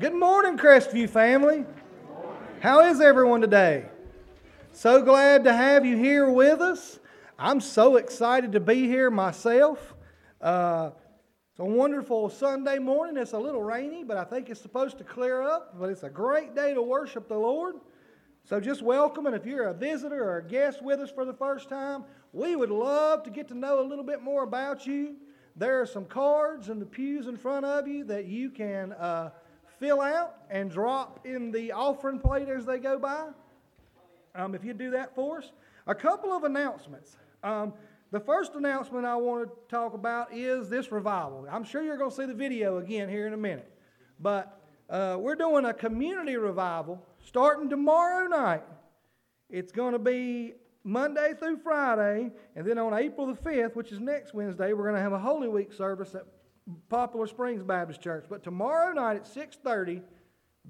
Good morning, Crestview family. How is everyone today? So glad to have you here with us. I'm so excited to be here myself. Uh, it's a wonderful Sunday morning. It's a little rainy, but I think it's supposed to clear up. But it's a great day to worship the Lord. So just welcome, and if you're a visitor or a guest with us for the first time, we would love to get to know a little bit more about you. There are some cards in the pews in front of you that you can uh, fill out and drop in the offering plate as they go by. Um, if you do that for us. A couple of announcements. Um, the first announcement I want to talk about is this revival. I'm sure you're going to see the video again here in a minute. But uh, we're doing a community revival starting tomorrow night. It's going to be Monday through Friday, and then on April the 5th, which is next Wednesday, we're going to have a Holy Week service at Poplar Springs Baptist Church. But tomorrow night at 6:30,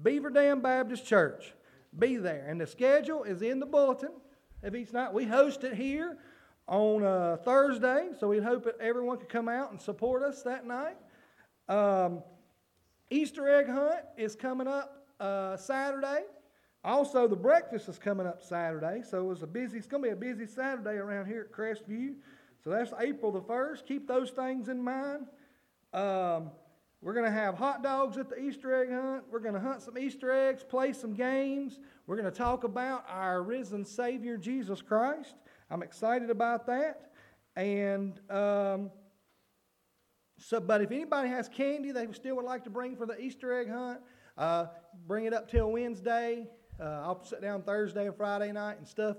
Beaver Dam Baptist Church. Be there, and the schedule is in the bulletin of each night. We host it here on uh, Thursday, so we hope that everyone could come out and support us that night. Um, Easter egg hunt is coming up uh, Saturday. Also, the breakfast is coming up Saturday, so it's a busy. It's going to be a busy Saturday around here at Crestview. So that's April the first. Keep those things in mind. Um, we're going to have hot dogs at the Easter egg hunt. We're going to hunt some Easter eggs, play some games. We're going to talk about our risen Savior Jesus Christ. I'm excited about that. And um, so, but if anybody has candy they still would like to bring for the Easter egg hunt, uh, bring it up till Wednesday. Uh, I'll sit down Thursday and Friday night and stuff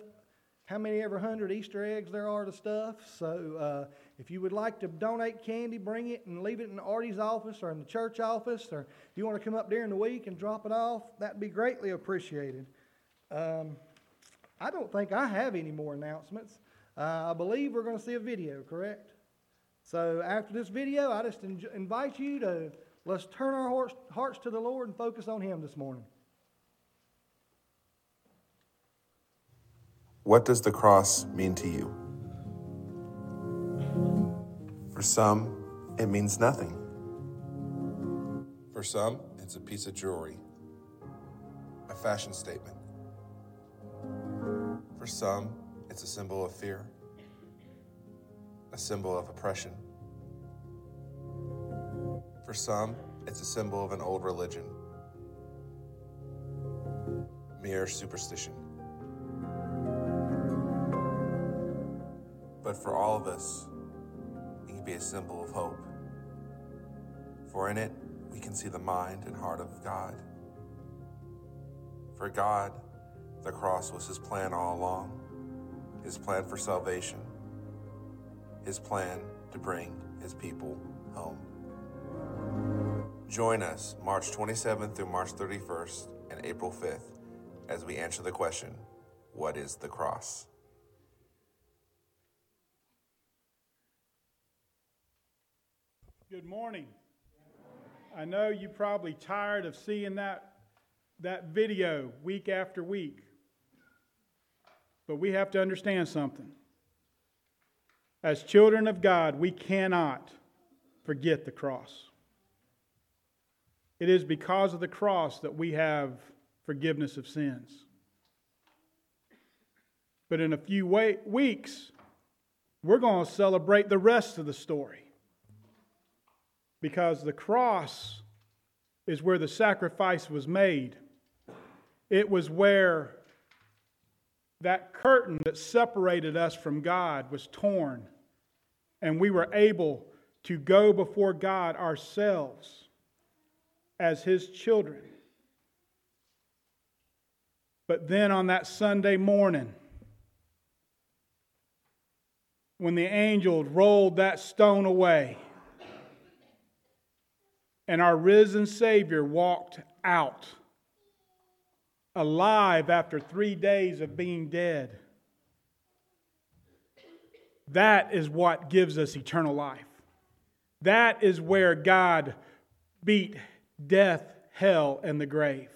how many ever hundred Easter eggs there are to stuff. So uh, if you would like to donate candy, bring it and leave it in Artie's office or in the church office, or if you want to come up during the week and drop it off, that'd be greatly appreciated. Um, I don't think I have any more announcements. Uh, I believe we're going to see a video, correct? So after this video, I just invite you to let's turn our hearts to the Lord and focus on Him this morning. What does the cross mean to you? For some, it means nothing. For some, it's a piece of jewelry, a fashion statement. For some, it's a symbol of fear, a symbol of oppression. For some, it's a symbol of an old religion, mere superstition. But for all of us, be a symbol of hope. For in it, we can see the mind and heart of God. For God, the cross was his plan all along, his plan for salvation, his plan to bring his people home. Join us March 27th through March 31st and April 5th as we answer the question What is the cross? Good morning. I know you're probably tired of seeing that, that video week after week, but we have to understand something. As children of God, we cannot forget the cross. It is because of the cross that we have forgiveness of sins. But in a few weeks, we're going to celebrate the rest of the story because the cross is where the sacrifice was made. It was where that curtain that separated us from God was torn, and we were able to go before God ourselves as His children. But then on that Sunday morning, when the angels rolled that stone away, and our risen Savior walked out alive after three days of being dead. That is what gives us eternal life. That is where God beat death, hell, and the grave.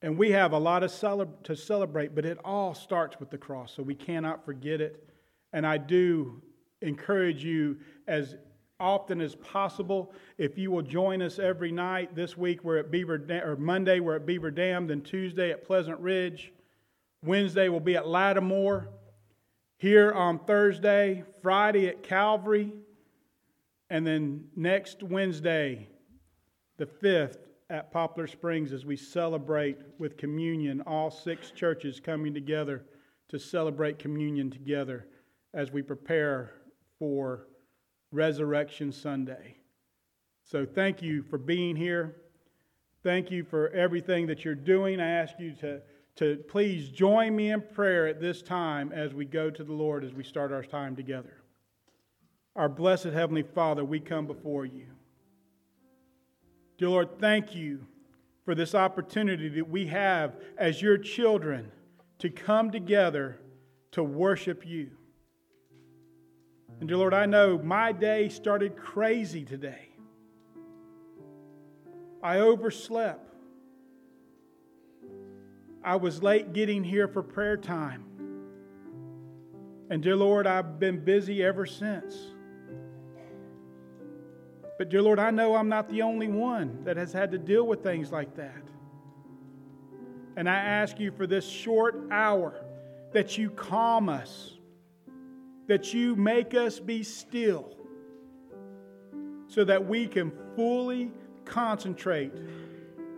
And we have a lot to celebrate, but it all starts with the cross, so we cannot forget it. And I do encourage you as often as possible. If you will join us every night, this week we're at Beaver Dam, or Monday we're at Beaver Dam, then Tuesday at Pleasant Ridge. Wednesday we'll be at Lattimore. Here on Thursday, Friday at Calvary, and then next Wednesday, the 5th, at Poplar Springs as we celebrate with communion, all six churches coming together to celebrate communion together as we prepare for Resurrection Sunday. So, thank you for being here. Thank you for everything that you're doing. I ask you to, to please join me in prayer at this time as we go to the Lord as we start our time together. Our blessed Heavenly Father, we come before you. Dear Lord, thank you for this opportunity that we have as your children to come together to worship you. And dear Lord, I know my day started crazy today. I overslept. I was late getting here for prayer time. And dear Lord, I've been busy ever since. But, dear Lord, I know I'm not the only one that has had to deal with things like that. And I ask you for this short hour that you calm us, that you make us be still, so that we can fully concentrate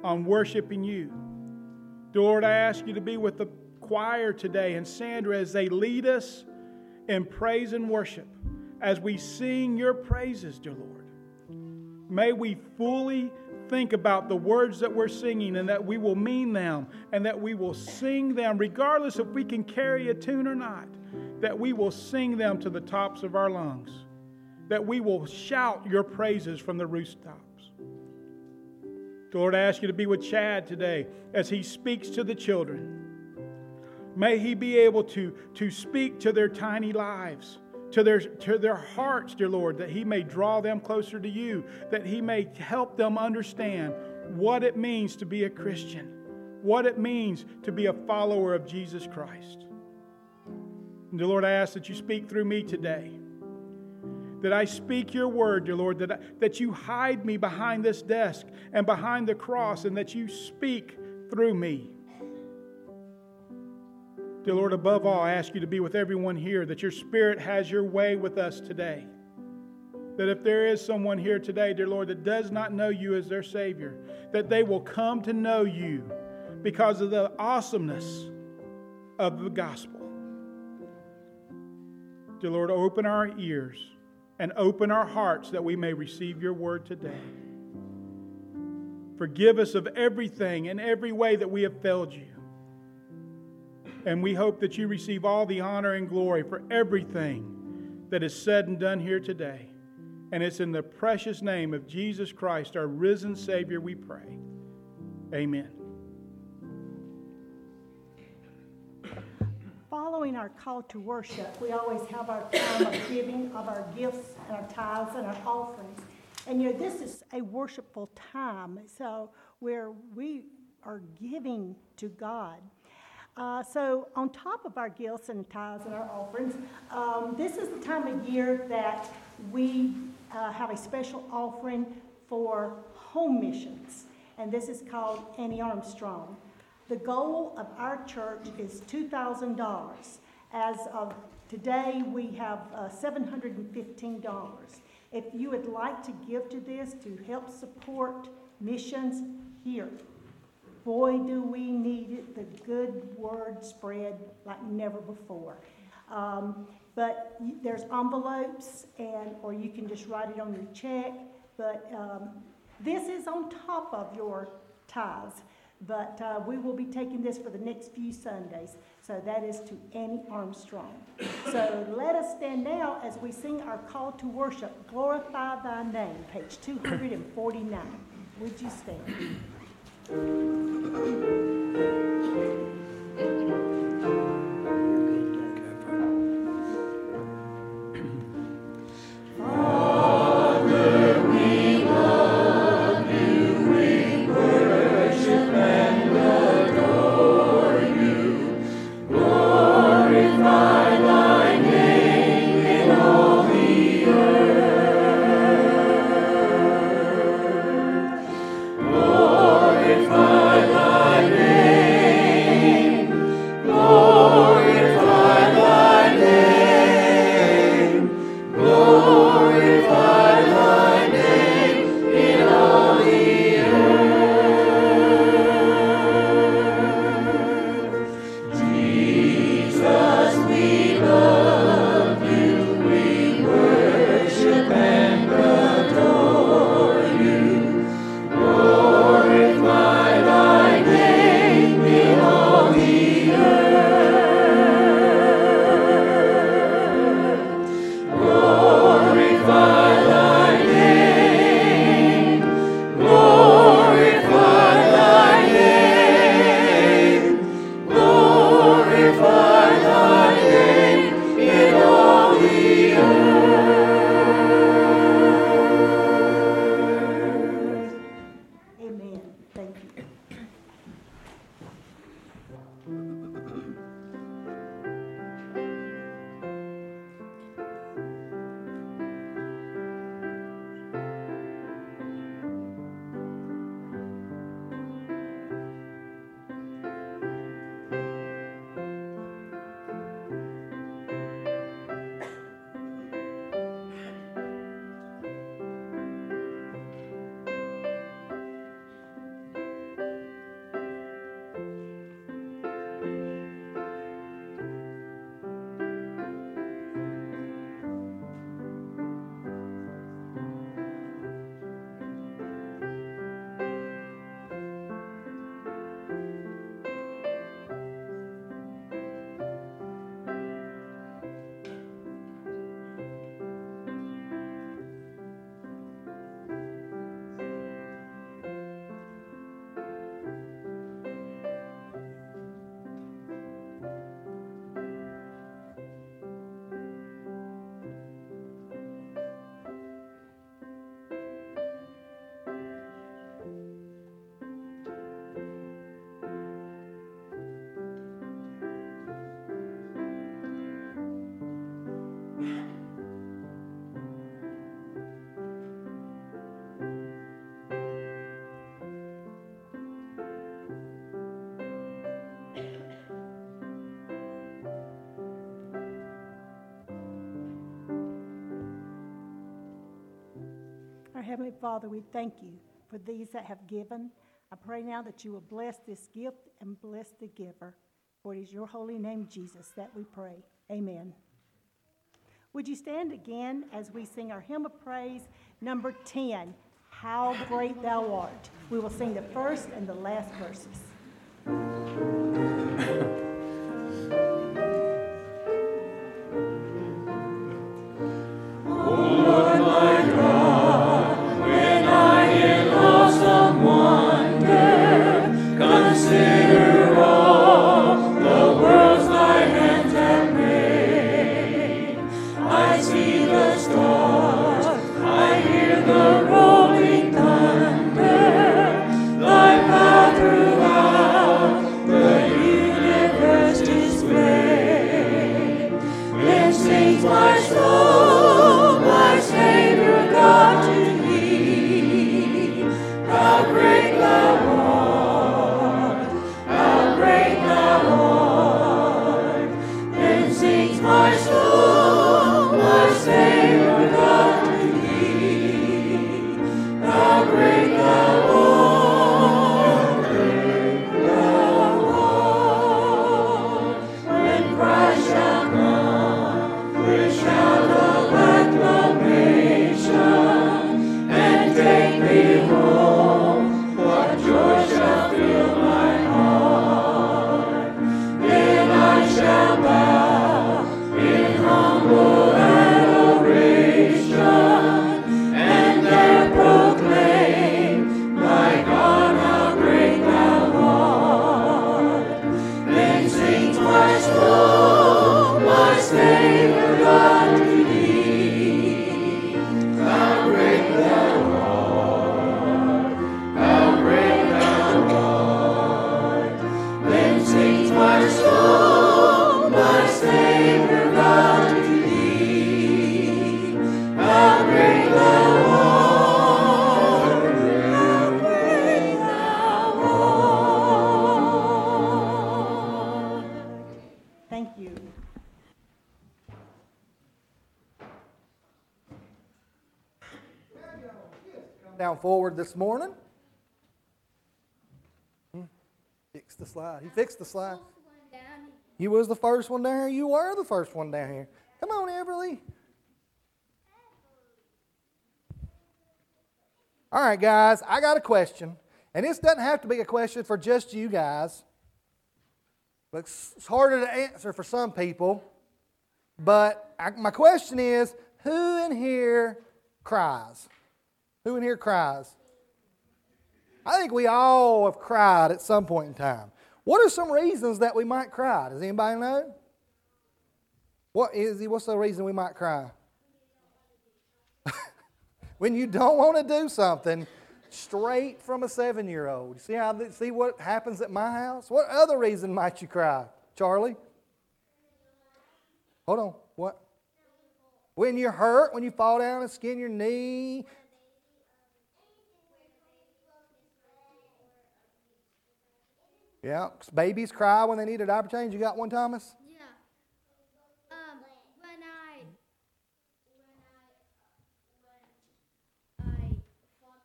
on worshiping you. Lord, I ask you to be with the choir today and Sandra as they lead us in praise and worship, as we sing your praises, dear Lord. May we fully think about the words that we're singing and that we will mean them and that we will sing them, regardless if we can carry a tune or not, that we will sing them to the tops of our lungs, that we will shout your praises from the rooftops. Lord, I ask you to be with Chad today as he speaks to the children. May he be able to, to speak to their tiny lives to their, to their hearts, dear Lord, that He may draw them closer to you, that He may help them understand what it means to be a Christian, what it means to be a follower of Jesus Christ. And dear Lord, I ask that you speak through me today. That I speak your word, dear Lord, that, I, that you hide me behind this desk and behind the cross, and that you speak through me. Dear Lord, above all, I ask you to be with everyone here, that your Spirit has your way with us today. That if there is someone here today, dear Lord, that does not know you as their Savior, that they will come to know you because of the awesomeness of the gospel. Dear Lord, open our ears and open our hearts that we may receive your word today. Forgive us of everything and every way that we have failed you. And we hope that you receive all the honor and glory for everything that is said and done here today. And it's in the precious name of Jesus Christ, our risen Savior, we pray. Amen. Following our call to worship, we always have our time of giving of our gifts and our tithes and our offerings. And you know, this is a worshipful time, so where we are giving to God. Uh, so, on top of our gifts and tithes and our offerings, um, this is the time of year that we uh, have a special offering for home missions, and this is called Annie Armstrong. The goal of our church is $2,000. As of today, we have uh, $715. If you would like to give to this to help support missions here, boy, do we need it, the good word spread like never before. Um, but there's envelopes, and or you can just write it on your check. But um, this is on top of your tithes. But uh, we will be taking this for the next few Sundays. So that is to Annie Armstrong. So let us stand now as we sing our call to worship, Glorify Thy Name, page 249. Would you stand? Heavenly Father, we thank you for these that have given. I pray now that you will bless this gift and bless the giver. For it is your holy name, Jesus, that we pray. Amen. Would you stand again as we sing our hymn of praise, number 10, How Great Thou Art? We will sing the first and the last verses. Down forward this morning. Hmm. Fix the slide. He fixed the slide. You was the first one down here. You were the first one down here. Come on, Everly. All right, guys, I got a question. And this doesn't have to be a question for just you guys. But it's harder to answer for some people. But I, my question is who in here cries? Who in here cries? I think we all have cried at some point in time. What are some reasons that we might cry? Does anybody know? What is? What's the reason we might cry? when you don't want to do something, straight from a seven-year-old. See how? See what happens at my house? What other reason might you cry, Charlie? Hold on. What? When you're hurt, when you fall down and skin your knee, Yeah, babies cry when they need a diaper change. You got one, Thomas? Yeah. Um, when I, when I, when I fall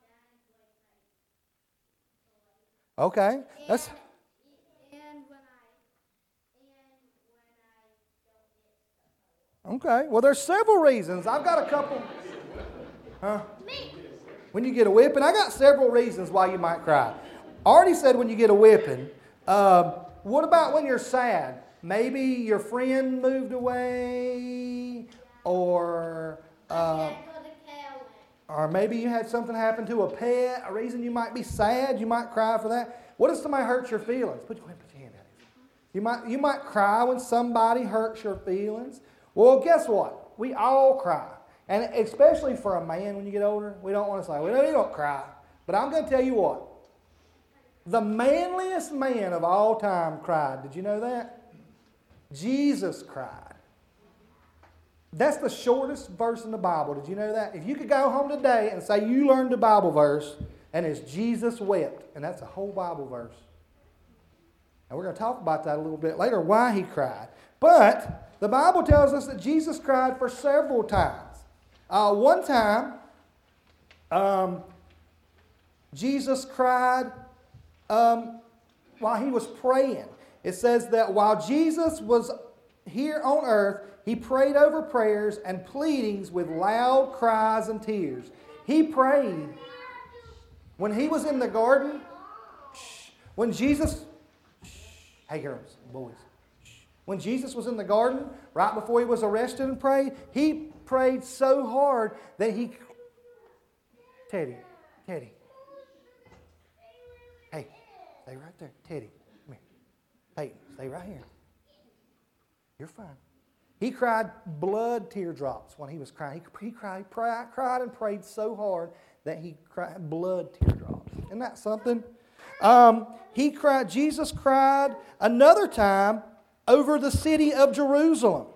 down, Okay, and, that's and when I, and when I don't okay. Well, there's several reasons. I've got a couple. Huh? me. When you get a whipping, I got several reasons why you might cry. Already said when you get a whipping. Um, what about when you're sad? Maybe your friend moved away, or uh, Can't go to Calais. or maybe you had something happen to a pet. A reason you might be sad, you might cry for that. What if somebody hurts your feelings? Put your, put your hand out. You might you might cry when somebody hurts your feelings. Well, guess what? We all cry, and especially for a man when you get older, we don't want to say, "Well, we don't cry." But I'm going to tell you what. The manliest man of all time cried. Did you know that? Jesus cried. That's the shortest verse in the Bible. Did you know that? If you could go home today and say you learned a Bible verse and it's Jesus wept, and that's a whole Bible verse. And we're going to talk about that a little bit later, why he cried. But the Bible tells us that Jesus cried for several times. Uh, one time, Um, Jesus cried um, while he was praying. It says that while Jesus was here on earth, he prayed over prayers and pleadings with loud cries and tears. He prayed when he was in the garden. When Jesus, hey girls, boys, when Jesus was in the garden right before he was arrested and prayed, he prayed so hard that he, Teddy, Teddy, stay right there, Teddy, come here, hey, stay right here. You're fine. He cried blood teardrops when he was crying. He, he cried, cried, cried and prayed so hard that he cried blood teardrops. Isn't that something? Um, he cried, Jesus cried another time over the city of Jerusalem.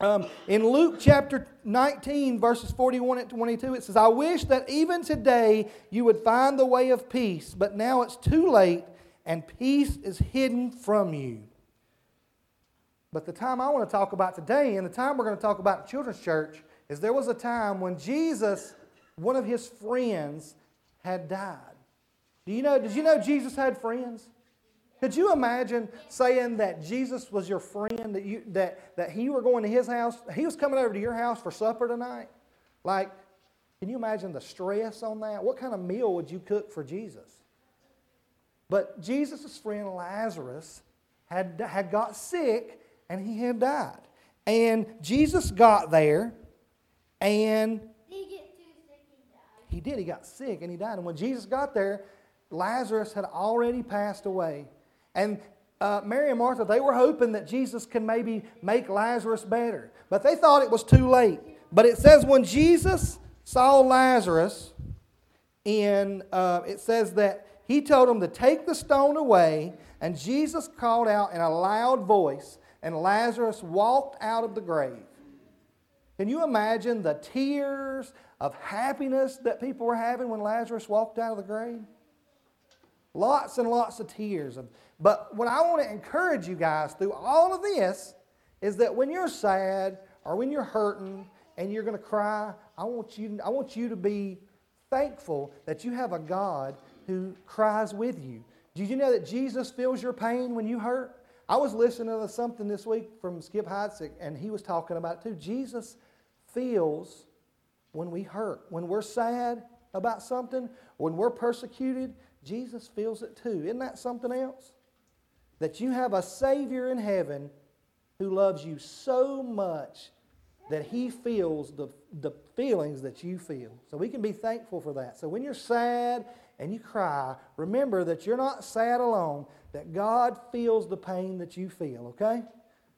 Um, in Luke chapter 19, verses 41 and 22, it says, I wish that even today you would find the way of peace, but now it's too late and peace is hidden from you. But the time I want to talk about today and the time we're going to talk about Children's Church is there was a time when Jesus, one of his friends, had died. Do you know, did you know Jesus had friends? Could you imagine saying that Jesus was your friend, that, you, that, that he were going to his house, he was coming over to your house for supper tonight? Like, can you imagine the stress on that? What kind of meal would you cook for Jesus? But Jesus' friend Lazarus had, had got sick and he had died. And Jesus got there and he get too sick and died? he did. He got sick and he died. And when Jesus got there, Lazarus had already passed away. And uh, Mary and Martha, they were hoping that Jesus could maybe make Lazarus better. But they thought it was too late. But it says when Jesus saw Lazarus, in, uh, it says that he told him to take the stone away. And Jesus called out in a loud voice, and Lazarus walked out of the grave. Can you imagine the tears of happiness that people were having when Lazarus walked out of the grave? Lots and lots of tears. But what I want to encourage you guys through all of this is that when you're sad or when you're hurting and you're going to cry, I want you, I want you to be thankful that you have a God who cries with you. Did you know that Jesus feels your pain when you hurt? I was listening to something this week from Skip Heitzig, and he was talking about it too. Jesus feels when we hurt, when we're sad about something, when we're persecuted, Jesus feels it too. Isn't that something else? That you have a Savior in heaven who loves you so much that he feels the, the feelings that you feel. So we can be thankful for that. So when you're sad and you cry, remember that you're not sad alone, that God feels the pain that you feel, okay?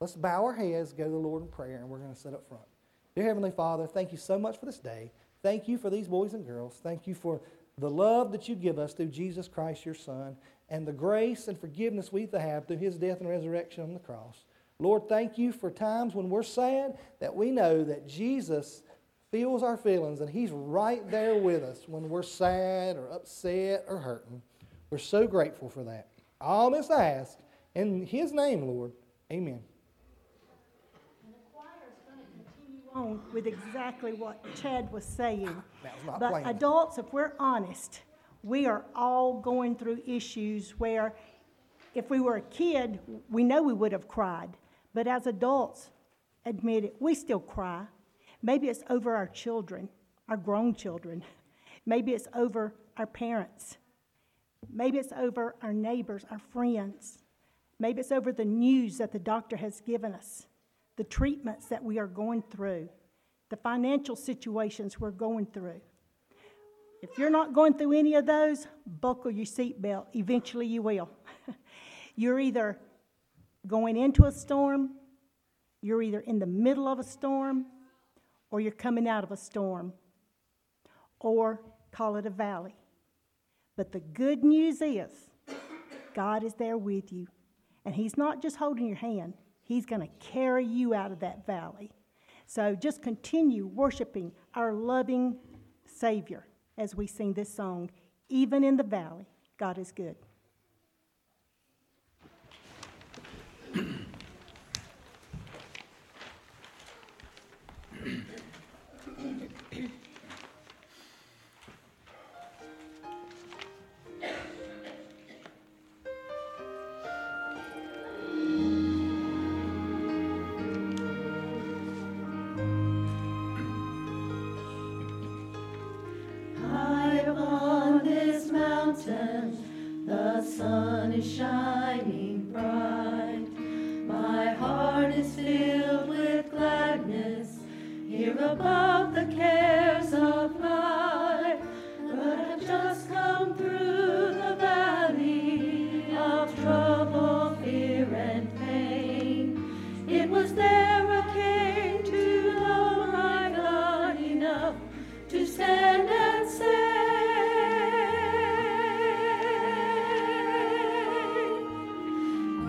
Let's bow our heads, go to the Lord in prayer, and we're going to sit up front. Dear Heavenly Father, thank you so much for this day. Thank you for these boys and girls. Thank you for the love that you give us through Jesus Christ, your Son, and the grace and forgiveness we have through his death and resurrection on the cross. Lord, thank you for times when we're sad that we know that Jesus feels our feelings and he's right there with us when we're sad or upset or hurting. We're so grateful for that. All this I ask in his name, Lord. Amen. And the choir is going to continue on with exactly what Chad was saying. That was not But planned. adults, if we're honest, we are all going through issues where if we were a kid, we know we would have cried. But as adults, admit it, we still cry. Maybe it's over our children, our grown children. Maybe it's over our parents. Maybe it's over our neighbors, our friends. Maybe it's over the news that the doctor has given us, the treatments that we are going through, the financial situations we're going through. If you're not going through any of those, buckle your seatbelt. Eventually you will. you're either going into a storm, you're either in the middle of a storm, or you're coming out of a storm, or call it a valley. But the good news is, God is there with you. And He's not just holding your hand, He's going to carry you out of that valley. So just continue worshiping our loving Savior as we sing this song. Even in the valley, God is good.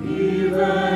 Even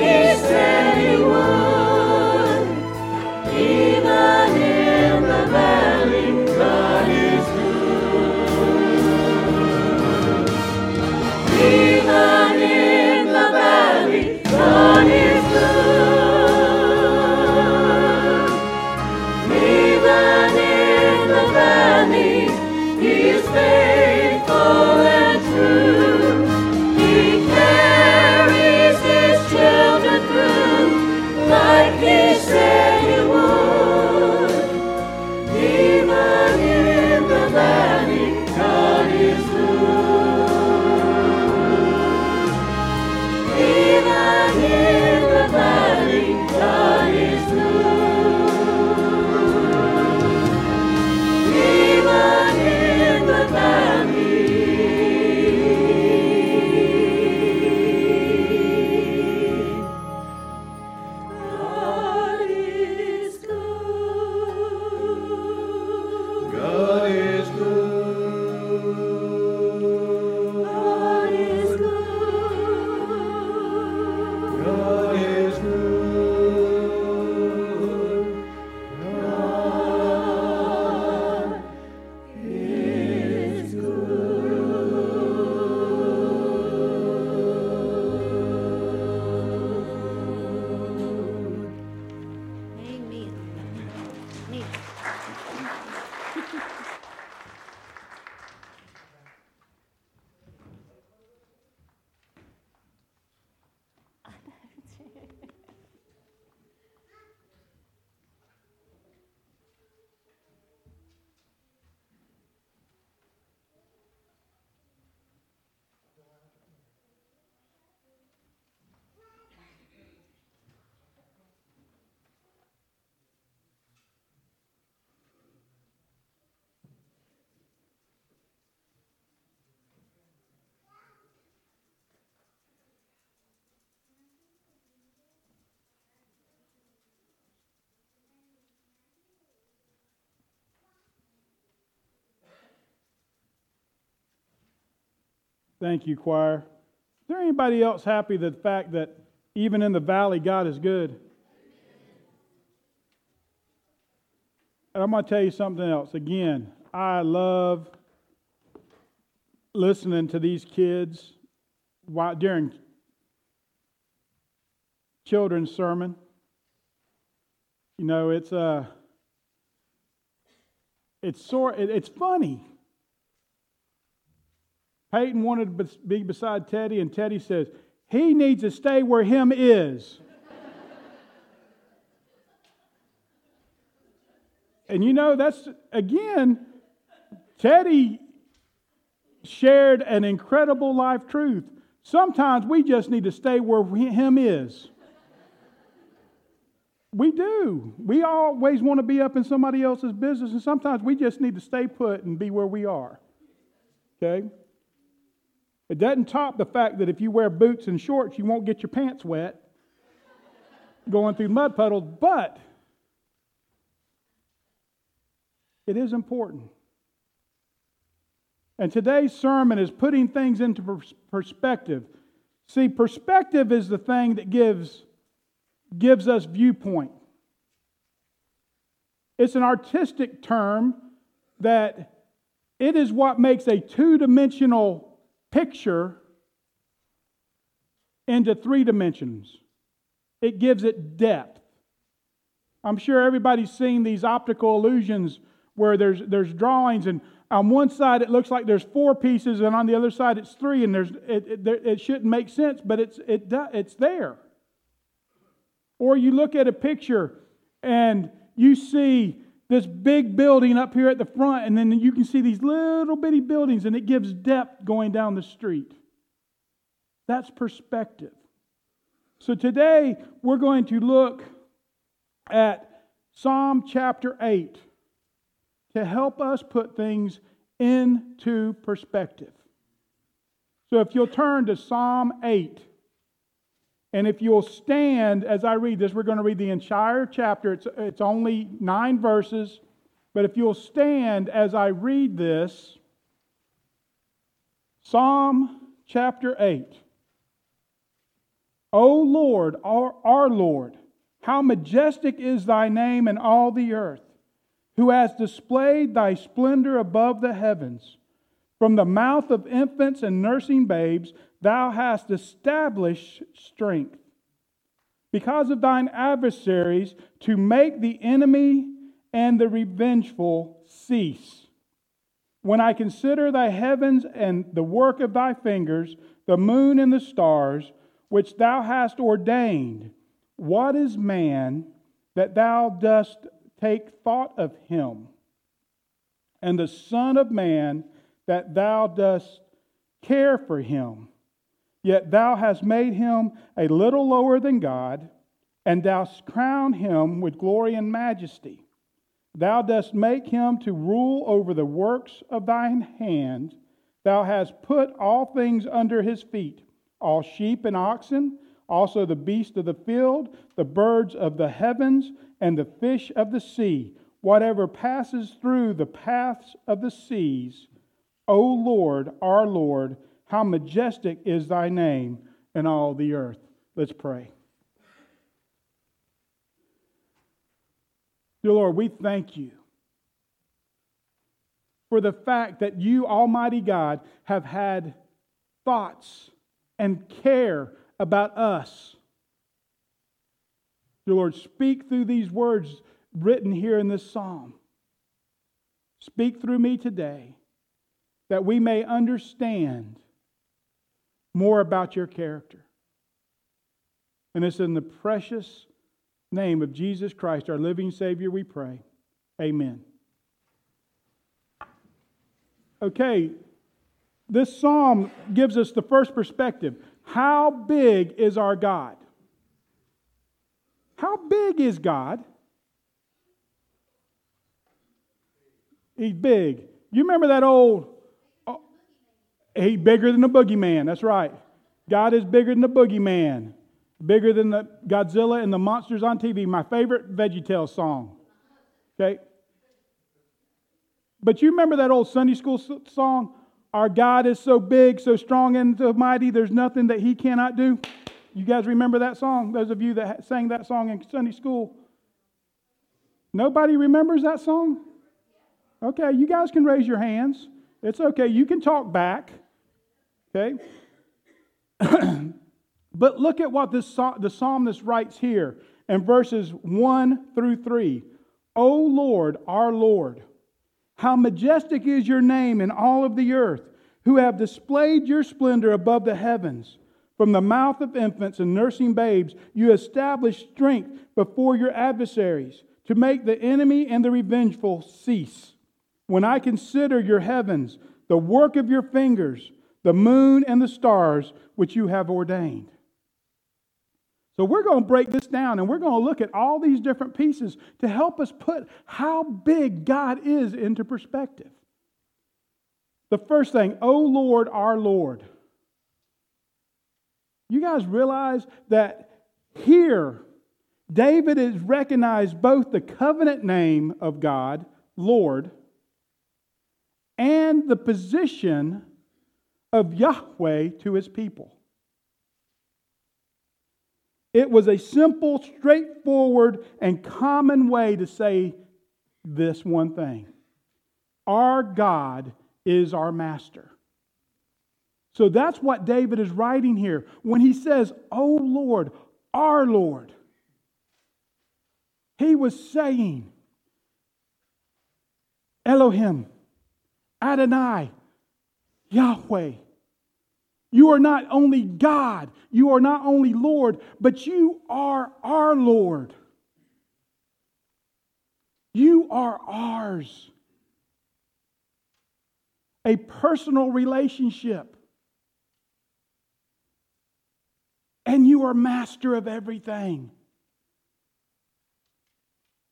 like Thank you, choir. Is there anybody else happy that the fact that even in the valley, God is good? And I'm going to tell you something else. Again, I love listening to these kids while, during children's sermon. You know, it's uh, it's sort, it's funny. Peyton wanted to be beside Teddy, and Teddy says he needs to stay where him is. And you know, that's again, Teddy shared an incredible life truth. Sometimes we just need to stay where Him is. We do. We always want to be up in somebody else's business, and sometimes we just need to stay put and be where we are. Okay? It doesn't top the fact that if you wear boots and shorts, you won't get your pants wet going through mud puddles, but it is important. And today's sermon is putting things into perspective. See, perspective is the thing that gives, gives us viewpoint. It's an artistic term that it is what makes a two dimensional picture into three dimensions. It gives it depth. I'm sure everybody's seen these optical illusions where there's, there's drawings and on one side it looks like there's four pieces and on the other side it's three and there's, it, it, it shouldn't make sense but it's, it, it's there or you look at a picture and you see this big building up here at the front and then you can see these little bitty buildings and it gives depth going down the street that's perspective so today we're going to look at psalm chapter 8 to help us put things into perspective. So if you'll turn to Psalm 8, and if you'll stand as I read this, we're going to read the entire chapter. It's, it's only nine verses. But if you'll stand as I read this, Psalm chapter 8. O Lord, our, our Lord, how majestic is thy name in all the earth who has displayed thy splendor above the heavens. From the mouth of infants and nursing babes, thou hast established strength. Because of thine adversaries, to make the enemy and the revengeful cease. When I consider thy heavens and the work of thy fingers, the moon and the stars, which thou hast ordained, what is man that thou dost take thought of him, and the Son of Man, that thou dost care for him. Yet thou hast made him a little lower than God, and dost crown him with glory and majesty. Thou dost make him to rule over the works of thine hand. Thou hast put all things under his feet, all sheep and oxen, also the beasts of the field, the birds of the heavens, and the fish of the sea, whatever passes through the paths of the seas. O Lord, our Lord, how majestic is thy name in all the earth. Let's pray. Dear Lord, we thank you for the fact that you, Almighty God, have had thoughts and care about us. Dear Lord, speak through these words written here in this psalm. Speak through me today that we may understand more about your character. And it's in the precious name of Jesus Christ, our living Savior, we pray. Amen. Okay, this psalm gives us the first perspective. How big is our God? How big is God? He's big. You remember that old, he's bigger than the boogeyman. That's right. God is bigger than the boogeyman, bigger than the Godzilla and the monsters on TV. My favorite VeggieTales song. Okay? But you remember that old Sunday school song? Our God is so big, so strong, and so mighty, there's nothing that He cannot do. You guys remember that song? Those of you that sang that song in Sunday school. Nobody remembers that song? Okay, you guys can raise your hands. It's okay. You can talk back. Okay? but look at what this, the psalmist writes here in verses 1 through 3. O Lord, our Lord, how majestic is your name in all of the earth, who have displayed your splendor above the heavens. From the mouth of infants and nursing babes, you establish strength before your adversaries to make the enemy and the revengeful cease. When I consider your heavens, the work of your fingers, the moon and the stars which you have ordained. So we're going to break this down and we're going to look at all these different pieces to help us put how big God is into perspective. The first thing, O Lord, our Lord. You guys realize that here, David has recognized both the covenant name of God, Lord, and the position of Yahweh to his people. It was a simple, straightforward, and common way to say this one thing Our God is our master. So that's what David is writing here when he says, Oh Lord, our Lord. He was saying, Elohim, Adonai, Yahweh. You are not only God, you are not only Lord, but you are our Lord. You are ours. A personal relationship. And you are master of everything.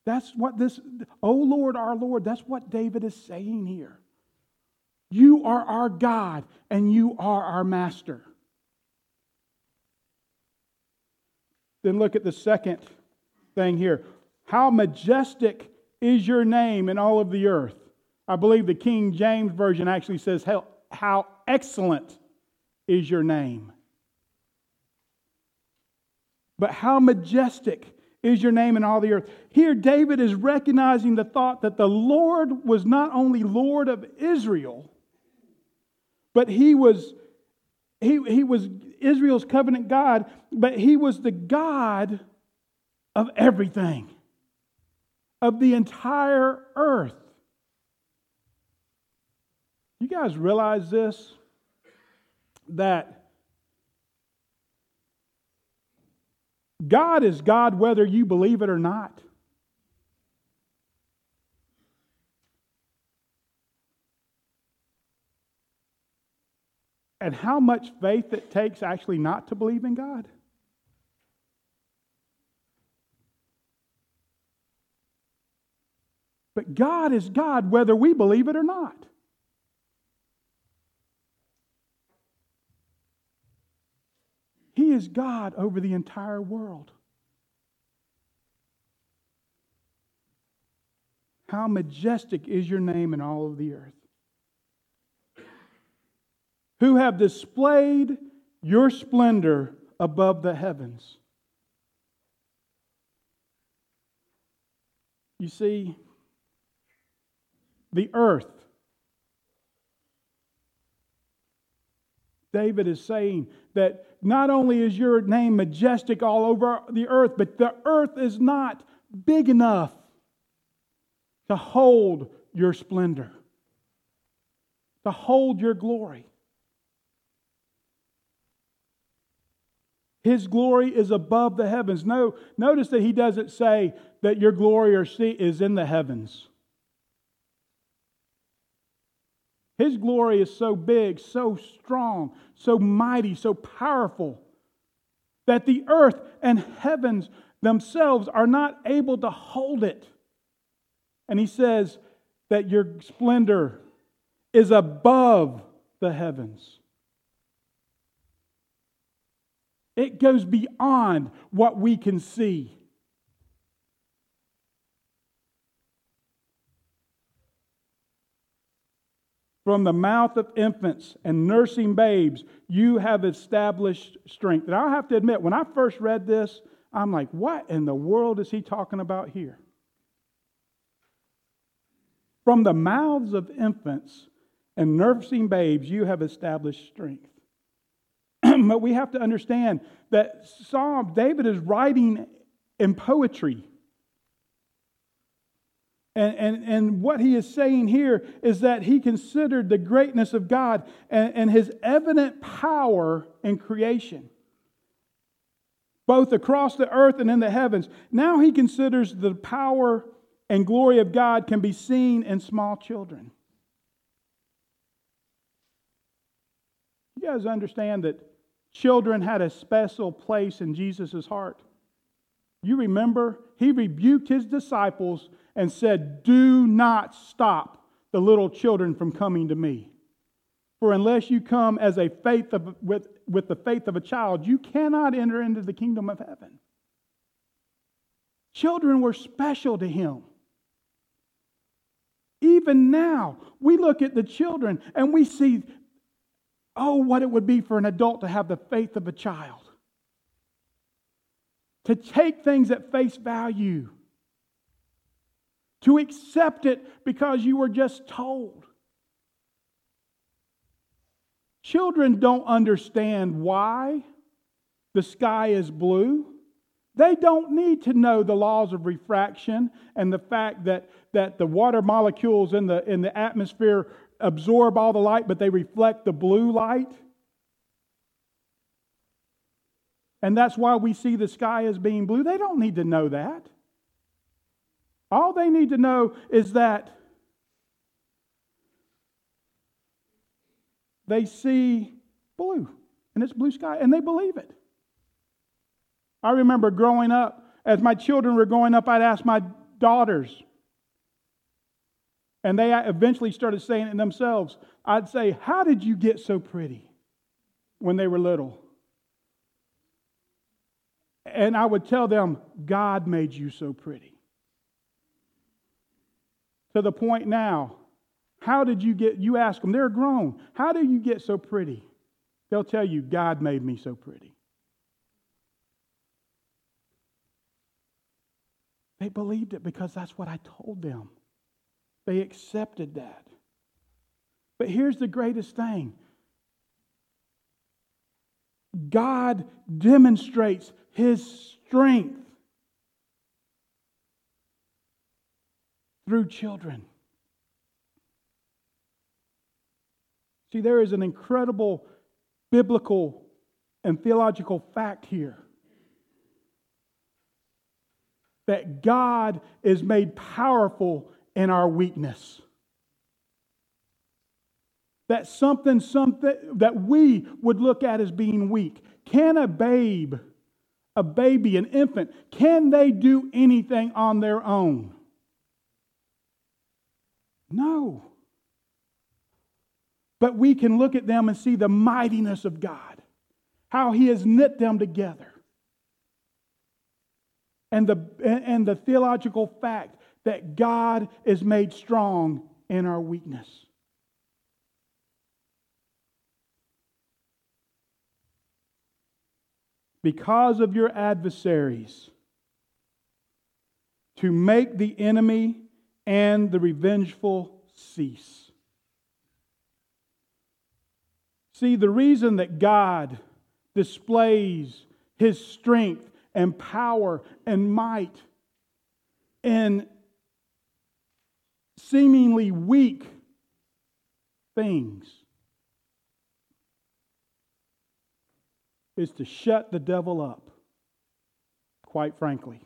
That's what this, oh Lord, our Lord, that's what David is saying here. You are our God and you are our master. Then look at the second thing here. How majestic is your name in all of the earth? I believe the King James Version actually says, How, how excellent is your name. But how majestic is your name in all the earth. Here, David is recognizing the thought that the Lord was not only Lord of Israel, but he was, he, he was Israel's covenant God, but he was the God of everything, of the entire earth. You guys realize this? That God is God whether you believe it or not. And how much faith it takes actually not to believe in God? But God is God whether we believe it or not. He is God over the entire world. How majestic is your name in all of the earth who have displayed your splendor above the heavens. You see, the earth. David is saying that not only is your name majestic all over the earth, but the earth is not big enough to hold your splendor, to hold your glory. His glory is above the heavens. No, notice that he doesn't say that your glory or seat is in the heavens. His glory is so big, so strong, so mighty, so powerful that the earth and heavens themselves are not able to hold it. And he says that your splendor is above the heavens. It goes beyond what we can see. From the mouth of infants and nursing babes, you have established strength. And I have to admit, when I first read this, I'm like, what in the world is he talking about here? From the mouths of infants and nursing babes, you have established strength. But we have to understand that Psalm David is writing in poetry. And, and, and what he is saying here is that he considered the greatness of God and, and his evident power in creation, both across the earth and in the heavens. Now he considers the power and glory of God can be seen in small children. You guys understand that children had a special place in Jesus' heart? You remember, he rebuked his disciples and said, Do not stop the little children from coming to me. For unless you come as a faith of, with, with the faith of a child, you cannot enter into the kingdom of heaven. Children were special to him. Even now, we look at the children and we see, oh, what it would be for an adult to have the faith of a child to take things at face value, to accept it because you were just told. Children don't understand why the sky is blue. They don't need to know the laws of refraction and the fact that, that the water molecules in the, in the atmosphere absorb all the light, but they reflect the blue light. and that's why we see the sky as being blue. They don't need to know that. All they need to know is that they see blue and it's blue sky and they believe it. I remember growing up, as my children were growing up, I'd ask my daughters, and they eventually started saying it themselves. I'd say, How did you get so pretty when they were little? And I would tell them, God made you so pretty. To the point now, how did you get, you ask them, they're grown, how do you get so pretty? They'll tell you, God made me so pretty. They believed it because that's what I told them. They accepted that. But here's the greatest thing God demonstrates his strength through children. See, there is an incredible biblical and theological fact here that God is made powerful in our weakness. That something, something that we would look at as being weak. Can a babe a baby, an infant, can they do anything on their own? No. But we can look at them and see the mightiness of God, how He has knit them together. And the, and the theological fact that God is made strong in our weakness. because of your adversaries to make the enemy and the revengeful cease. See, the reason that God displays his strength and power and might in seemingly weak things is to shut the devil up, quite frankly.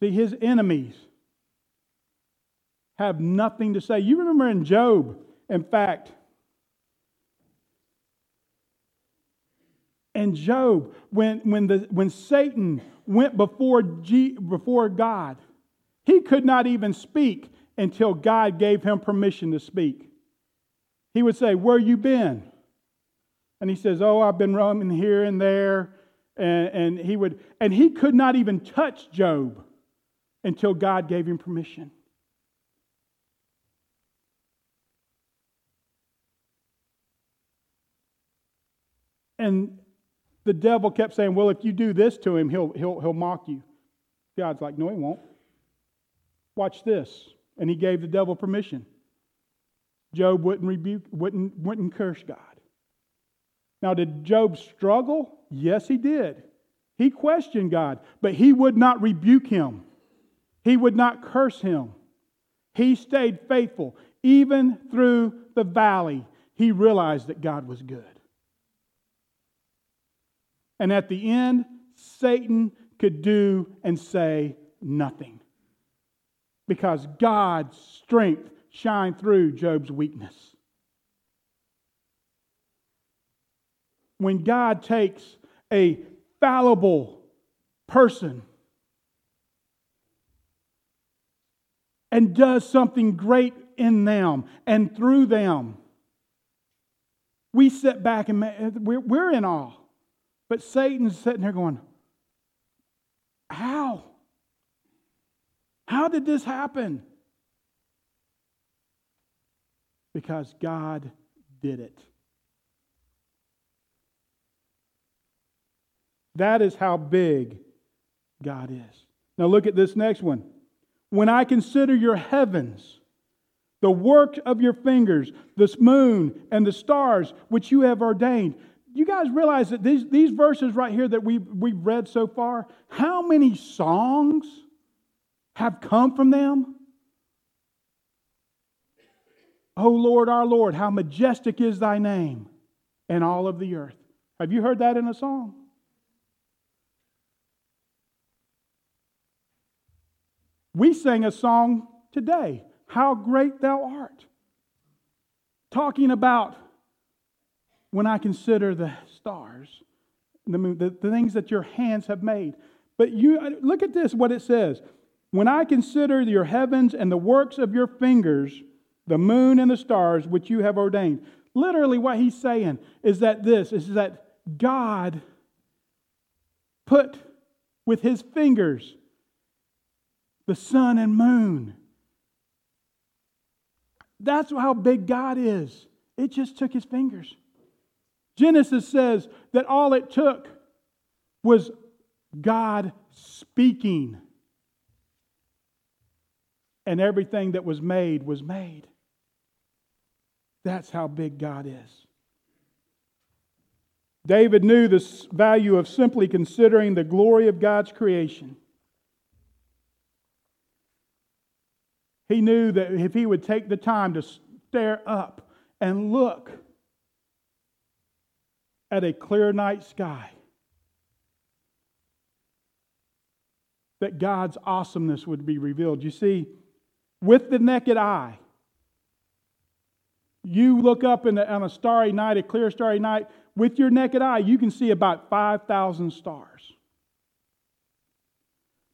See, his enemies have nothing to say. You remember in Job, in fact, in Job, when, when, the, when Satan went before, G, before God. He could not even speak until God gave him permission to speak. He would say, Where you been? And he says, Oh, I've been roaming here and there. And, and he would, and he could not even touch Job until God gave him permission. And the devil kept saying, Well, if you do this to him, he'll, he'll, he'll mock you. God's like, No, he won't. Watch this. And he gave the devil permission. Job wouldn't rebuke, wouldn't, wouldn't curse God. Now, did Job struggle? Yes, he did. He questioned God, but he would not rebuke him. He would not curse him. He stayed faithful. Even through the valley, he realized that God was good. And at the end, Satan could do and say nothing because God's strength shined through Job's weakness. When God takes a fallible person and does something great in them and through them, we sit back and we're in awe. But Satan's sitting there going, How? How did this happen? Because God did it. That is how big God is. Now look at this next one. When I consider your heavens, the work of your fingers, the moon and the stars which you have ordained. You guys realize that these, these verses right here that we've, we've read so far, how many songs have come from them? O Lord, our Lord, how majestic is thy name in all of the earth. Have you heard that in a song? We sang a song today how great thou art. Talking about when I consider the stars, the, moon, the, the things that your hands have made. But you uh, look at this, what it says. When I consider your heavens and the works of your fingers, the moon and the stars which you have ordained. Literally, what he's saying is that this is that God put with his fingers the sun and moon, that's how big God is. It just took his fingers. Genesis says that all it took was God speaking. And everything that was made was made. That's how big God is. David knew the value of simply considering the glory of God's creation. He knew that if he would take the time to stare up and look at a clear night sky, that God's awesomeness would be revealed. You see, with the naked eye, you look up in the, on a starry night, a clear starry night, with your naked eye, you can see about 5,000 stars.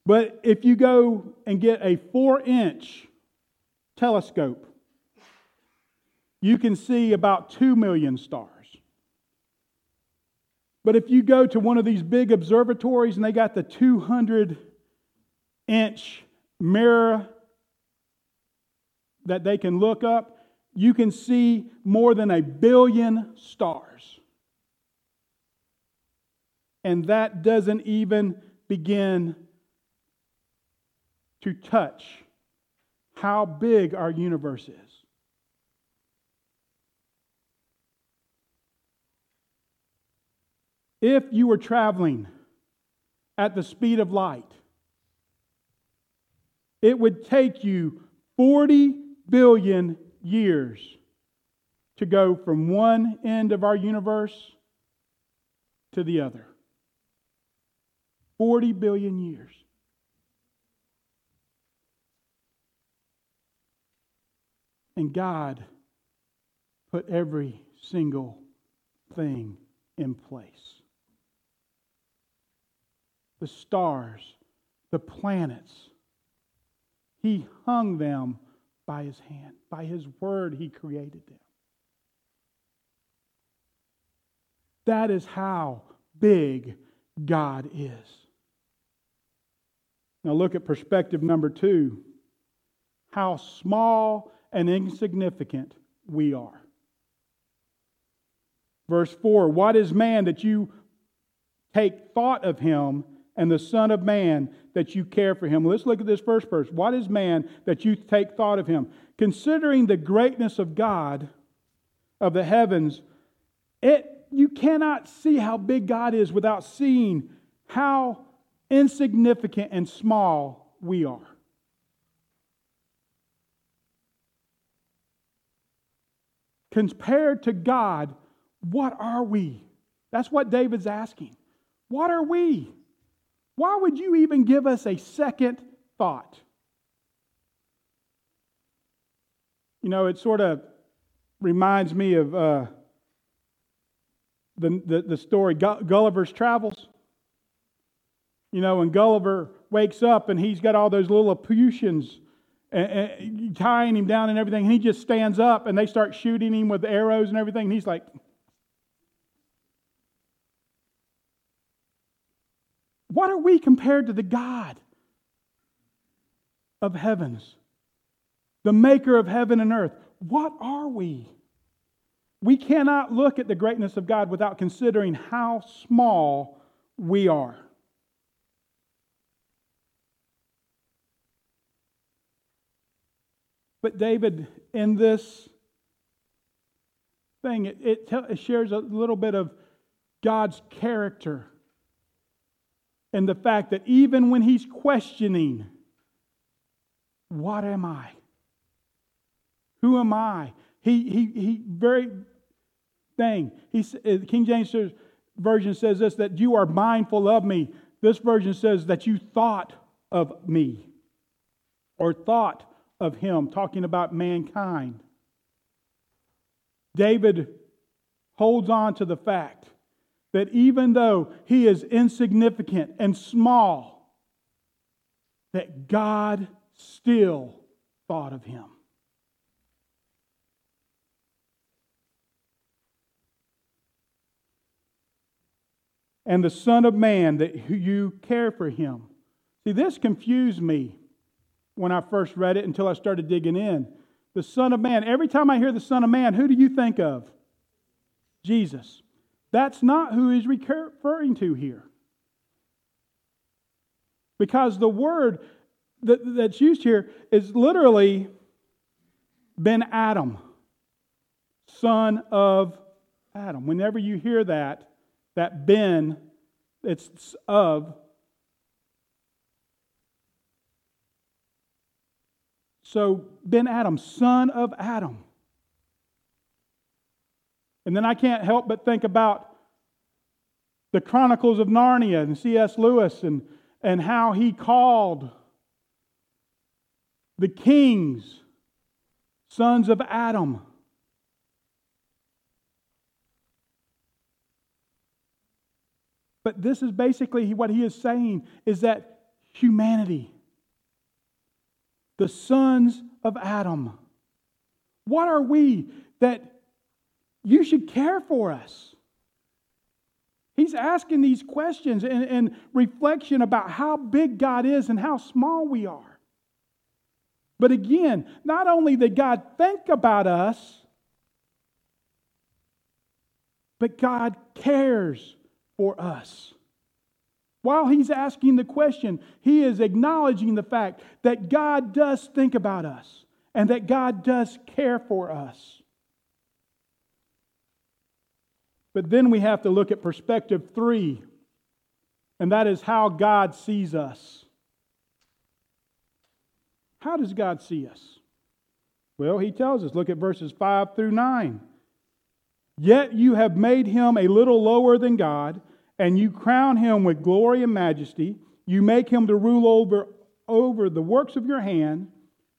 But if you go and get a four inch telescope, you can see about 2 million stars. But if you go to one of these big observatories and they got the 200 inch mirror that they can look up, you can see more than a billion stars. And that doesn't even begin to touch how big our universe is. If you were traveling at the speed of light, it would take you 40 billion years to go from one end of our universe to the other. 40 billion years. And God put every single thing in place. The stars, the planets, He hung them by His hand. By His word, He created them. That is how big God is. Now look at perspective number two how small and insignificant we are. Verse 4 What is man that you take thought of him, and the Son of Man that you care for him? Let's look at this first verse. What is man that you take thought of him? Considering the greatness of God, of the heavens, it, you cannot see how big God is without seeing how insignificant and small we are. Compared to God, what are we? That's what David's asking. What are we? Why would you even give us a second thought? You know, it sort of reminds me of uh, the, the, the story Gulliver's Travels. You know, when Gulliver wakes up and he's got all those little Laputions and, and, tying him down and everything, and he just stands up and they start shooting him with arrows and everything, and he's like, What are we compared to the God of heavens, the maker of heaven and earth? What are we? We cannot look at the greatness of God without considering how small we are. But David, in this thing, it, it, it shares a little bit of God's character and the fact that even when he's questioning, what am I? Who am I? He, he, he very thing. He, uh, King James Version says this that you are mindful of me. This version says that you thought of me or thought of him, talking about mankind. David holds on to the fact that even though he is insignificant and small, that God still thought of him. And the Son of Man, that you care for him. See, this confused me when I first read it until I started digging in. The Son of Man, every time I hear the Son of Man, who do you think of? Jesus. That's not who he's referring to here. Because the word that, that's used here is literally Ben Adam, son of Adam. Whenever you hear that, that Ben, it's of. So, Ben Adam, son of Adam. And then I can't help but think about the Chronicles of Narnia and C.S. Lewis and, and how he called the kings sons of Adam. But this is basically what he is saying is that humanity, the sons of Adam, what are we that you should care for us. He's asking these questions and, and reflection about how big God is and how small we are. But again, not only did God think about us, but God cares for us. While he's asking the question, he is acknowledging the fact that God does think about us and that God does care for us. But then we have to look at perspective three, and that is how God sees us. How does God see us? Well, he tells us, look at verses 5 through 9. Yet you have made him a little lower than God, and you crown him with glory and majesty. You make him to rule over, over the works of your hand.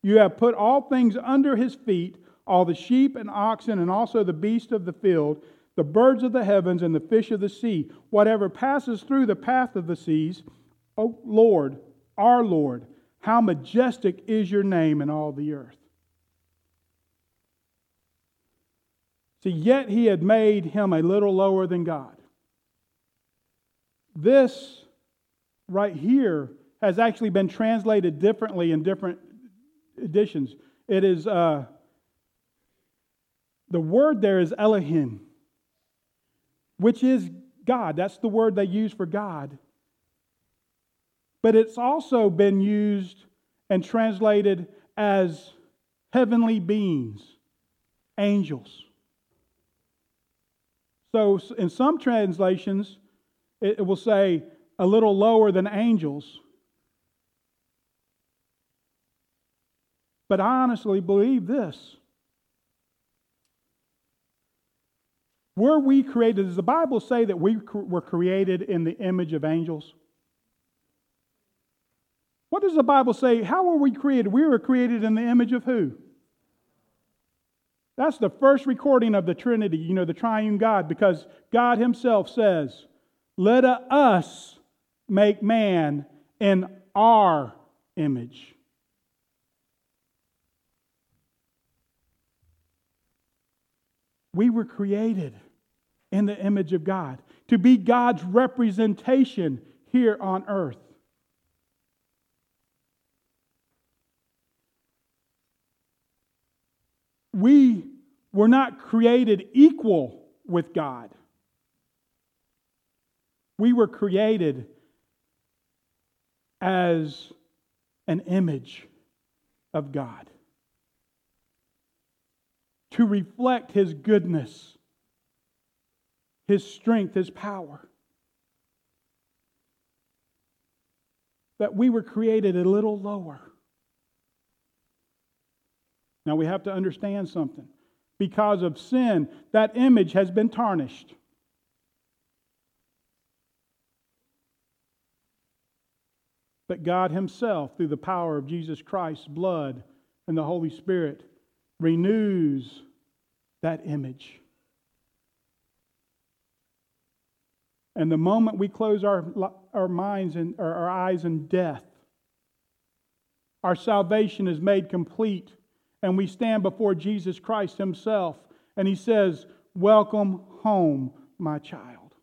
You have put all things under his feet, all the sheep and oxen, and also the beast of the field the birds of the heavens and the fish of the sea, whatever passes through the path of the seas. O Lord, our Lord, how majestic is your name in all the earth. See, yet he had made him a little lower than God. This right here has actually been translated differently in different editions. It is, uh, the word there is Elohim. Which is God. That's the word they use for God. But it's also been used and translated as heavenly beings, angels. So in some translations, it will say a little lower than angels. But I honestly believe this. Were we created, does the Bible say that we were created in the image of angels? What does the Bible say? How were we created? We were created in the image of who? That's the first recording of the Trinity, you know, the triune God, because God Himself says, Let us make man in our image. We were created in the image of God to be God's representation here on earth. We were not created equal with God. We were created as an image of God to reflect His goodness, His strength, His power. That we were created a little lower. Now we have to understand something. Because of sin, that image has been tarnished. But God Himself, through the power of Jesus Christ's blood and the Holy Spirit, renews that image. And the moment we close our, our minds and our eyes in death, our salvation is made complete and we stand before Jesus Christ Himself, and He says, Welcome home, my child.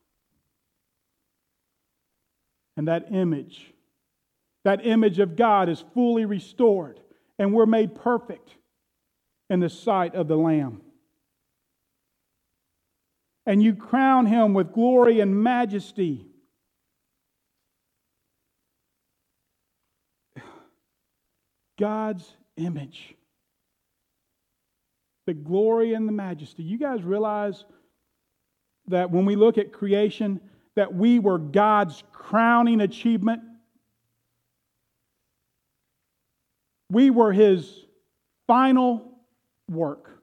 And that image, that image of God is fully restored, and we're made perfect in the sight of the Lamb. And you crown Him with glory and majesty. God's image the glory and the majesty. You guys realize that when we look at creation, that we were God's crowning achievement? We were his final work.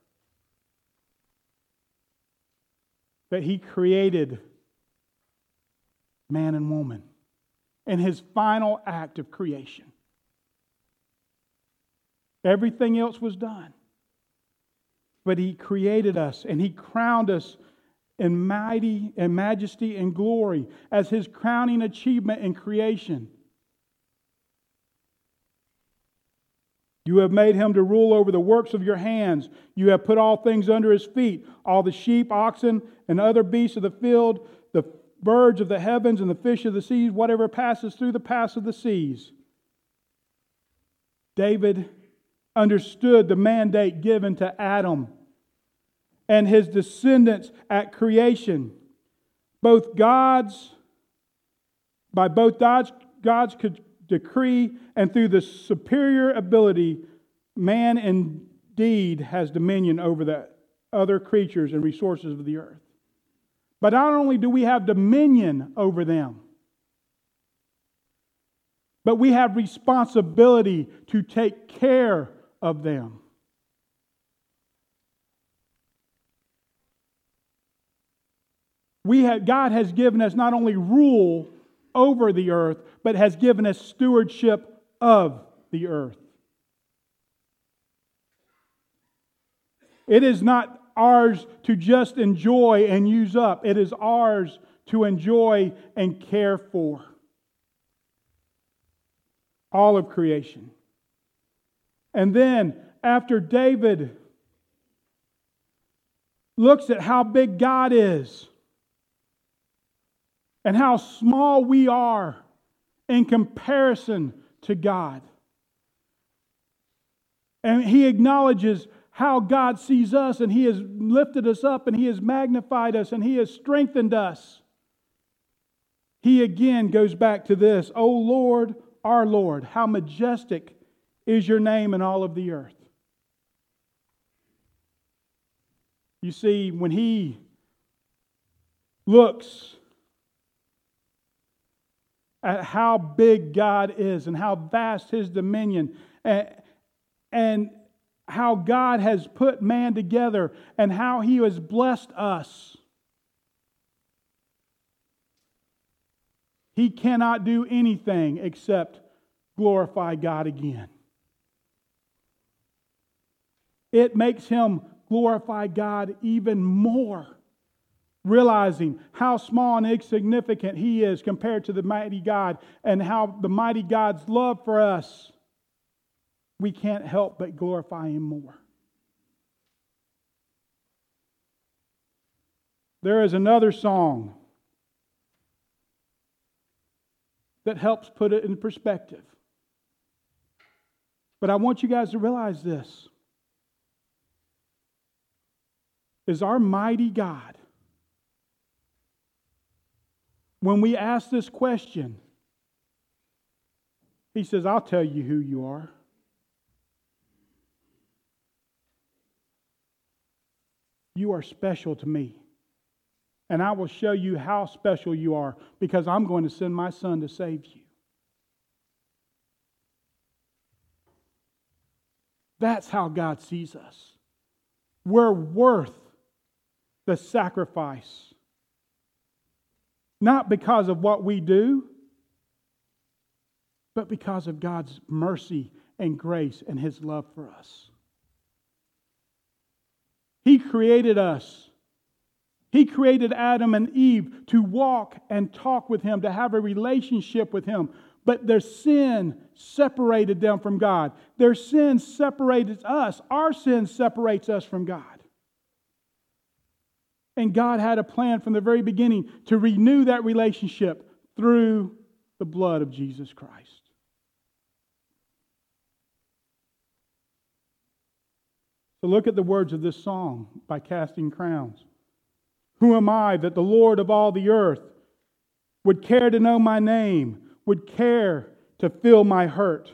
That he created man and woman in his final act of creation. Everything else was done but he created us and he crowned us in mighty and majesty and glory as his crowning achievement in creation. You have made him to rule over the works of your hands. You have put all things under his feet all the sheep, oxen, and other beasts of the field, the birds of the heavens, and the fish of the seas, whatever passes through the paths of the seas. David understood the mandate given to Adam and his descendants at creation. Both God's, by both God's, God's decree and through the superior ability, man indeed has dominion over the other creatures and resources of the earth. But not only do we have dominion over them, but we have responsibility to take care of them. We have, God has given us not only rule over the earth, but has given us stewardship of the earth. It is not ours to just enjoy and use up, it is ours to enjoy and care for. All of creation. And then, after David looks at how big God is and how small we are in comparison to God, and he acknowledges how God sees us, and He has lifted us up, and He has magnified us, and He has strengthened us. He again goes back to this O Lord, our Lord, how majestic is your name in all of the earth. You see, when He looks at how big God is and how vast His dominion and, and how God has put man together and how He has blessed us. He cannot do anything except glorify God again. It makes him glorify God even more realizing how small and insignificant He is compared to the mighty God and how the mighty God's love for us, we can't help but glorify Him more. There is another song that helps put it in perspective. But I want you guys to realize this is our mighty God when we ask this question, he says, I'll tell you who you are. You are special to me. And I will show you how special you are because I'm going to send my son to save you. That's how God sees us. We're worth the sacrifice not because of what we do, but because of God's mercy and grace and His love for us. He created us. He created Adam and Eve to walk and talk with Him, to have a relationship with Him. But their sin separated them from God. Their sin separated us. Our sin separates us from God. And God had a plan from the very beginning to renew that relationship through the blood of Jesus Christ. So look at the words of this song by Casting Crowns. Who am I that the Lord of all the earth would care to know my name, would care to feel my hurt?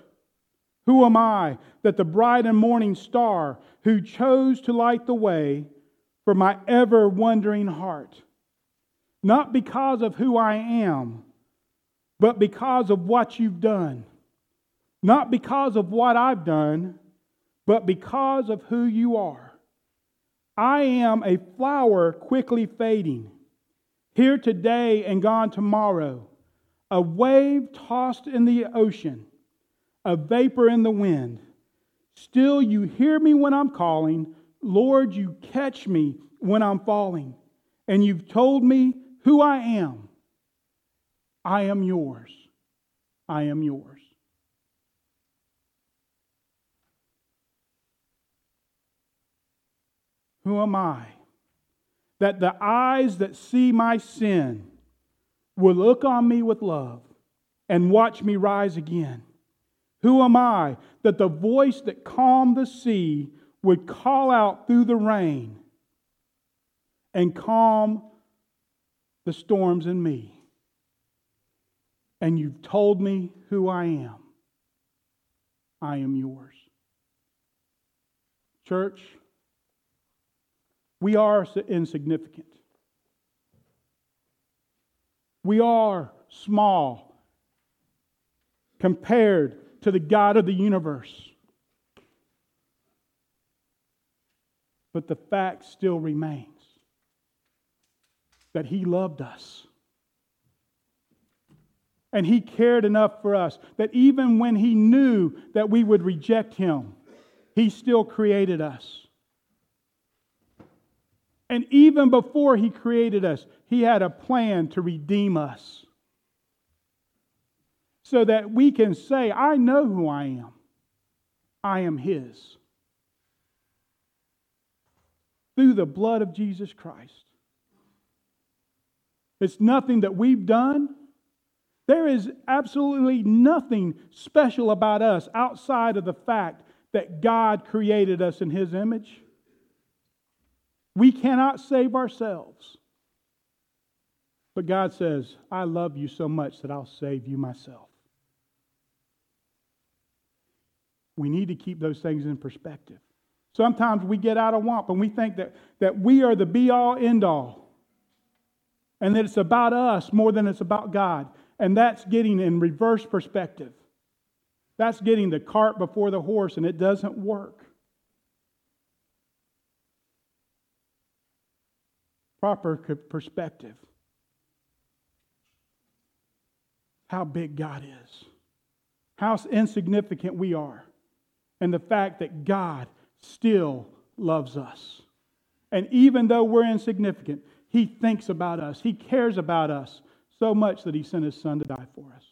Who am I that the bright and morning star who chose to light the way for my ever wondering heart. Not because of who I am, but because of what you've done. Not because of what I've done, but because of who you are. I am a flower quickly fading, here today and gone tomorrow, a wave tossed in the ocean, a vapor in the wind. Still, you hear me when I'm calling Lord, you catch me when I'm falling, and you've told me who I am. I am yours. I am yours. Who am I? That the eyes that see my sin will look on me with love and watch me rise again. Who am I that the voice that calmed the sea would call out through the rain and calm the storms in me. And you've told me who I am. I am yours. Church, we are insignificant. We are small compared to the God of the universe. But the fact still remains that He loved us. And He cared enough for us that even when He knew that we would reject Him, He still created us. And even before He created us, He had a plan to redeem us. So that we can say, I know who I am. I am His through the blood of Jesus Christ. It's nothing that we've done. There is absolutely nothing special about us outside of the fact that God created us in His image. We cannot save ourselves. But God says, I love you so much that I'll save you myself. We need to keep those things in perspective. Sometimes we get out of womp and we think that, that we are the be all end all and that it's about us more than it's about God. And that's getting in reverse perspective. That's getting the cart before the horse, and it doesn't work. Proper perspective. How big God is, how insignificant we are, and the fact that God still loves us. And even though we're insignificant, He thinks about us, He cares about us so much that He sent His Son to die for us.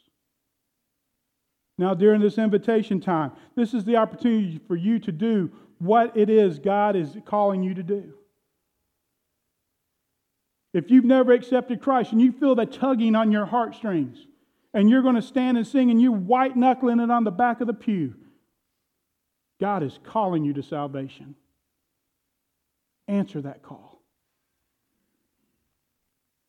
Now, during this invitation time, this is the opportunity for you to do what it is God is calling you to do. If you've never accepted Christ and you feel that tugging on your heartstrings, and you're going to stand and sing and you're white knuckling it on the back of the pew, God is calling you to salvation. Answer that call.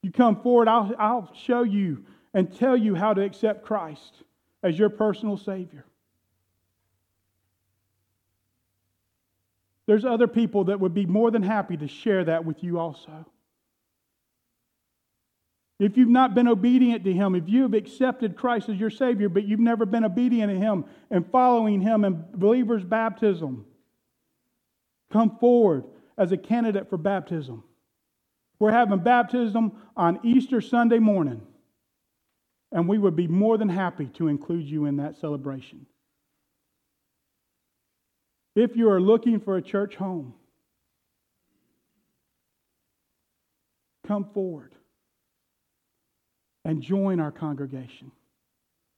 You come forward, I'll, I'll show you and tell you how to accept Christ as your personal Savior. There's other people that would be more than happy to share that with you also. If you've not been obedient to Him, if you have accepted Christ as your Savior, but you've never been obedient to Him and following Him in believer's baptism, come forward as a candidate for baptism. We're having baptism on Easter Sunday morning, and we would be more than happy to include you in that celebration. If you are looking for a church home, come forward and join our congregation.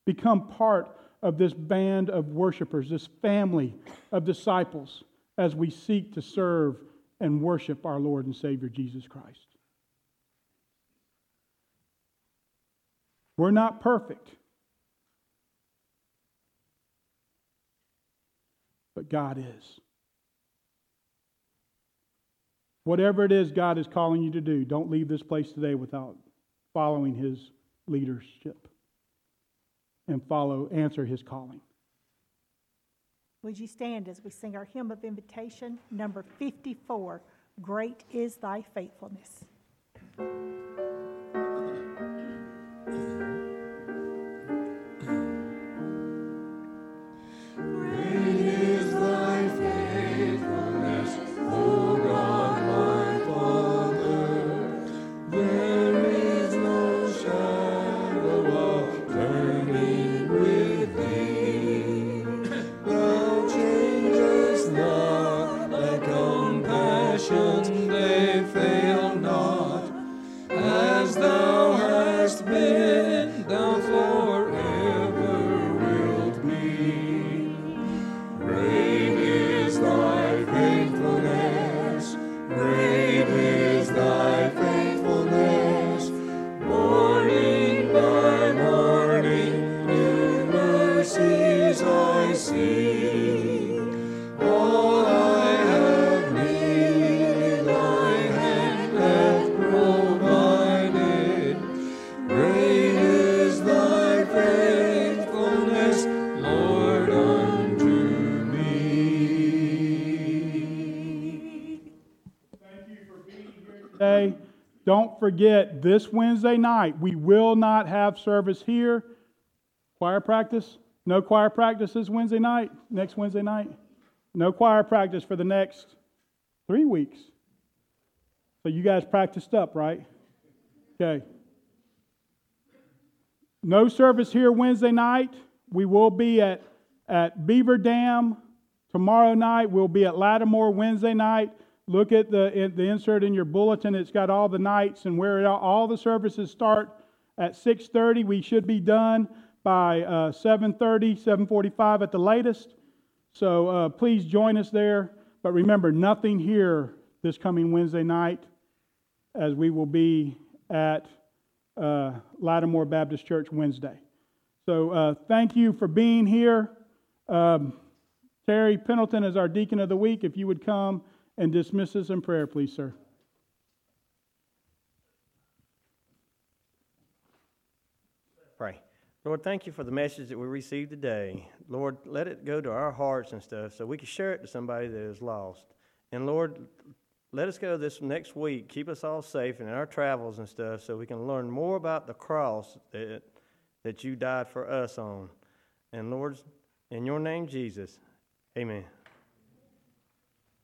Become part of this band of worshipers, this family of disciples, as we seek to serve and worship our Lord and Savior Jesus Christ. We're not perfect, but God is. Whatever it is God is calling you to do, don't leave this place today without following His leadership and follow, answer his calling. Would you stand as we sing our hymn of invitation, number 54 Great is Thy Faithfulness? forget this Wednesday night, we will not have service here. Choir practice? No choir practice this Wednesday night, next Wednesday night. No choir practice for the next three weeks. So you guys practiced up, right? Okay. No service here Wednesday night. We will be at, at Beaver Dam tomorrow night. We'll be at Lattimore Wednesday night. Look at the, the insert in your bulletin. It's got all the nights and where it, all the services start at 6.30. We should be done by uh, 7.30, 7.45 at the latest. So uh, please join us there. But remember, nothing here this coming Wednesday night as we will be at uh, Lattimore Baptist Church Wednesday. So uh, thank you for being here. Um, Terry Pendleton is our deacon of the week. If you would come and dismiss us in prayer, please, sir. Pray. Lord, thank you for the message that we received today. Lord, let it go to our hearts and stuff so we can share it to somebody that is lost. And Lord, let us go this next week. Keep us all safe in our travels and stuff so we can learn more about the cross that, that you died for us on. And Lord, in your name, Jesus, amen.